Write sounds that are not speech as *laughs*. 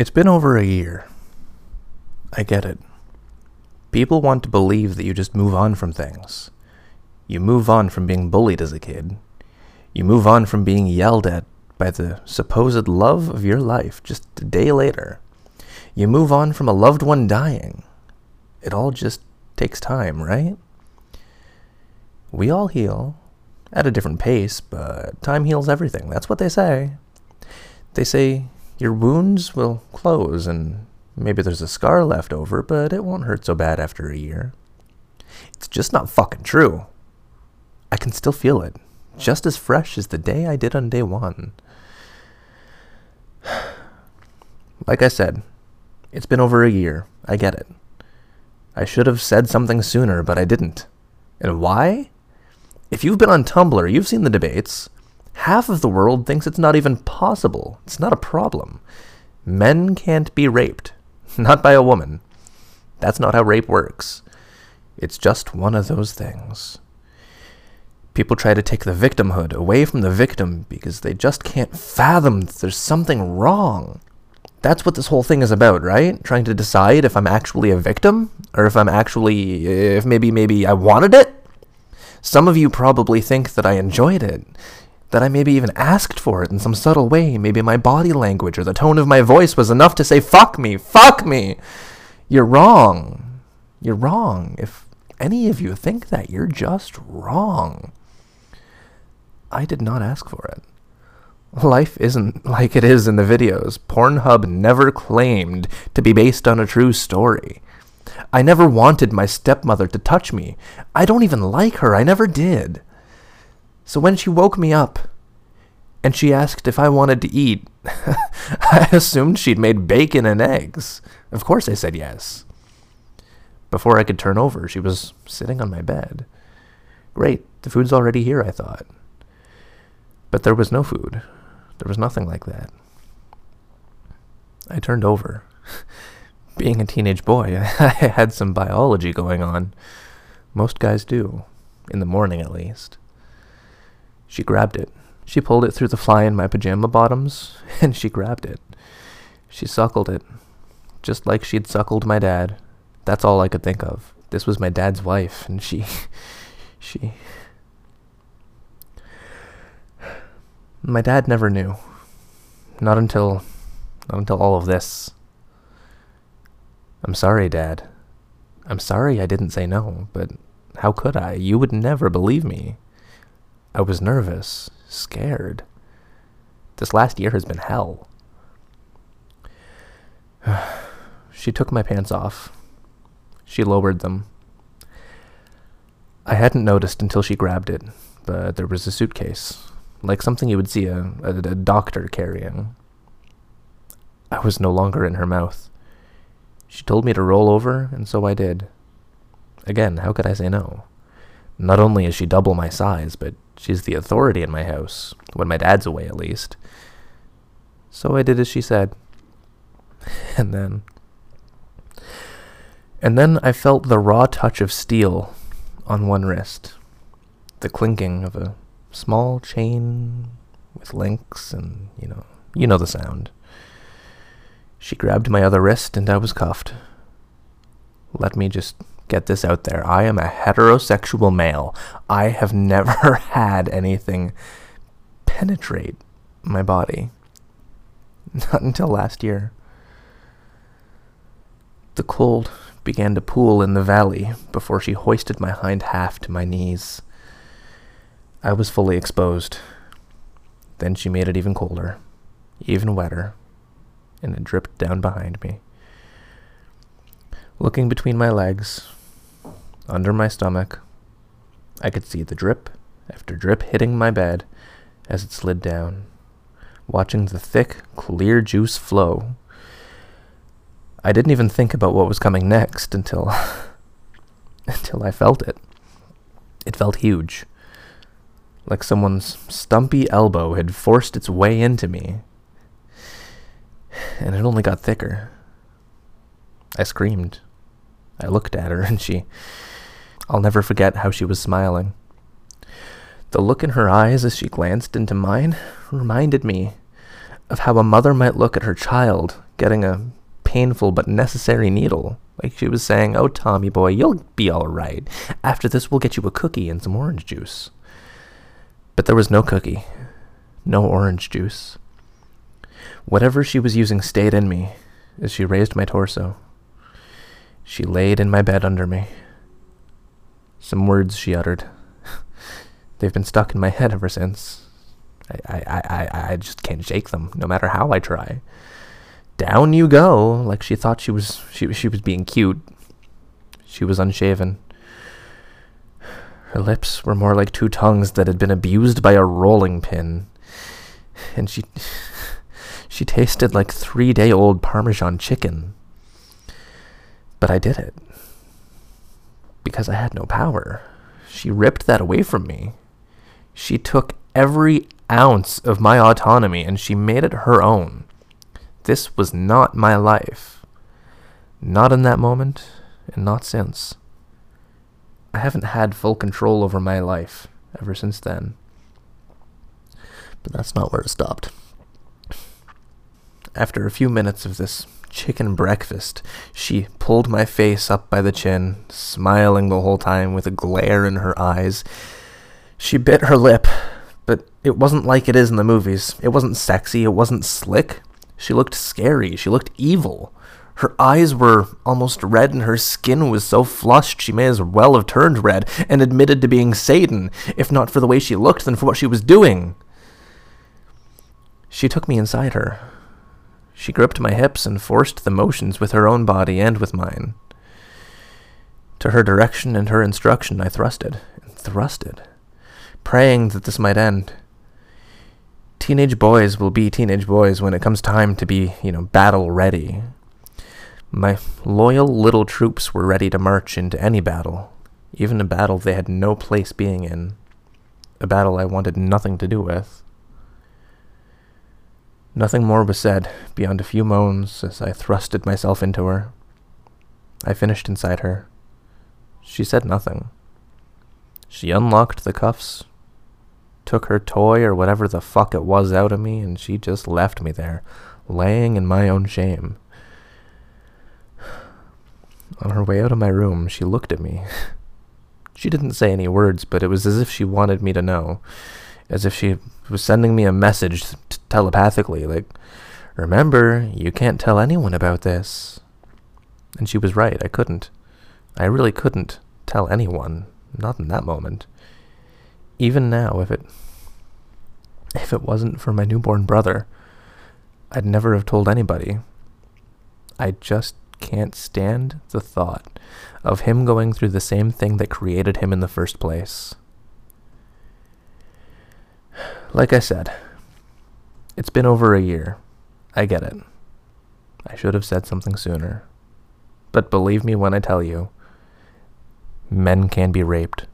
It's been over a year. I get it. People want to believe that you just move on from things. You move on from being bullied as a kid. You move on from being yelled at by the supposed love of your life just a day later. You move on from a loved one dying. It all just takes time, right? We all heal at a different pace, but time heals everything. That's what they say. They say your wounds will close and maybe there's a scar left over, but it won't hurt so bad after a year. It's just not fucking true. I can still feel it, just as fresh as the day I did on day one. *sighs* Like I said, it's been over a year. I get it. I should have said something sooner, but I didn't. And why? If you've been on Tumblr, you've seen the debates. Half of the world thinks it's not even possible. It's not a problem. Men can't be raped. *laughs* Not by a woman. That's not how rape works. It's just one of those things. People try to take the victimhood away from the victim because they just can't fathom that there's something wrong. That's what this whole thing is about, right? Trying to decide if I'm actually a victim or if I'm actually if maybe maybe I wanted it. Some of you probably think that I enjoyed it, that I maybe even asked for it in some subtle way. Maybe my body language or the tone of my voice was enough to say, fuck me, fuck me. You're wrong. You're wrong. If any of you think that, you're just wrong. I did not ask for it. Life isn't like it is in the videos. Pornhub never claimed to be based on a true story. I never wanted my stepmother to touch me. I don't even like her. I never did. So when she woke me up and she asked if I wanted to eat, *laughs* I assumed she'd made bacon and eggs. Of course I said yes. Before I could turn over, she was sitting on my bed. Great, the food's already here, I thought. But there was no food. There was nothing like that. I turned over. *laughs* Being a teenage boy, *laughs* I had some biology going on. Most guys do, in the morning at least. She grabbed it. She pulled it through the fly in my pajama bottoms, *laughs* and she grabbed it. She suckled it, just like she'd suckled my dad. That's all I could think of. This was my dad's wife, and she. *laughs* she. My dad never knew. Not until. Not until all of this. I'm sorry, Dad. I'm sorry I didn't say no, but how could I? You would never believe me. I was nervous, scared. This last year has been hell. *sighs* she took my pants off. She lowered them. I hadn't noticed until she grabbed it, but there was a suitcase, like something you would see a, a, a doctor carrying. I was no longer in her mouth. She told me to roll over, and so I did. Again, how could I say no? Not only is she double my size, but she's the authority in my house, when my dad's away at least. So I did as she said. *laughs* And then. And then I felt the raw touch of steel on one wrist, the clinking of a small chain with links, and, you know, you know the sound. She grabbed my other wrist, and I was cuffed. Let me just get this out there. I am a heterosexual male. I have *laughs* never had anything penetrate my body. Not until last year. The cold began to pool in the valley before she hoisted my hind half to my knees. I was fully exposed. Then she made it even colder, even wetter, and it dripped down behind me. Looking between my legs, under my stomach, I could see the drip after drip hitting my bed as it slid down, watching the thick, clear juice flow. I didn't even think about what was coming next until *laughs* until I felt it. It felt huge. Like someone's stumpy elbow had forced its way into me. And it only got thicker. I screamed. I looked at her *laughs* and she I'll never forget how she was smiling. The look in her eyes as she glanced into mine reminded me of how a mother might look at her child getting a painful but necessary needle. Like she was saying, Oh, Tommy boy, you'll be all right. After this, we'll get you a cookie and some orange juice. But there was no cookie, no orange juice. Whatever she was using stayed in me as she raised my torso. She laid in my bed under me. Some words she uttered. *laughs* They've been stuck in my head ever since. I, I, I, I just can't shake them, no matter how I try. Down you go, like she thought she was she, she was being cute. She was unshaven. Her lips were more like two tongues that had been abused by a rolling pin. And she *laughs* she tasted like three day old Parmesan chicken. But I did it. Because I had no power. She ripped that away from me. She took every ounce of my autonomy and she made it her own. This was not my life. Not in that moment, and not since. I haven't had full control over my life ever since then. But that's not where it stopped. After a few minutes of this chicken breakfast, she pulled my face up by the chin, smiling the whole time with a glare in her eyes. She bit her lip, but it wasn't like it is in the movies. It wasn't sexy, it wasn't slick. She looked scary, she looked evil. Her eyes were almost red and her skin was so flushed she may as well have turned red and admitted to being Satan, if not for the way she looked, then for what she was doing. She took me inside her. She gripped my hips and forced the motions with her own body and with mine. To her direction and her instruction I thrusted and thrusted, praying that this might end. Teenage boys will be teenage boys when it comes time to be, you know, battle ready. My loyal little troops were ready to march into any battle, even a battle they had no place being in, a battle I wanted nothing to do with. Nothing more was said beyond a few moans as I thrusted myself into her. I finished inside her. She said nothing. She unlocked the cuffs, took her toy or whatever the fuck it was out of me, and she just left me there, laying in my own shame. On her way out of my room, she looked at me. *laughs* She didn't say any words, but it was as if she wanted me to know, as if she was sending me a message telepathically, like, Remember, you can't tell anyone about this. And she was right, I couldn't. I really couldn't tell anyone, not in that moment. Even now, if it if it wasn't for my newborn brother, I'd never have told anybody. I just can't stand the thought of him going through the same thing that created him in the first place. Like I said, it's been over a year. I get it. I should have said something sooner. But believe me when I tell you, men can be raped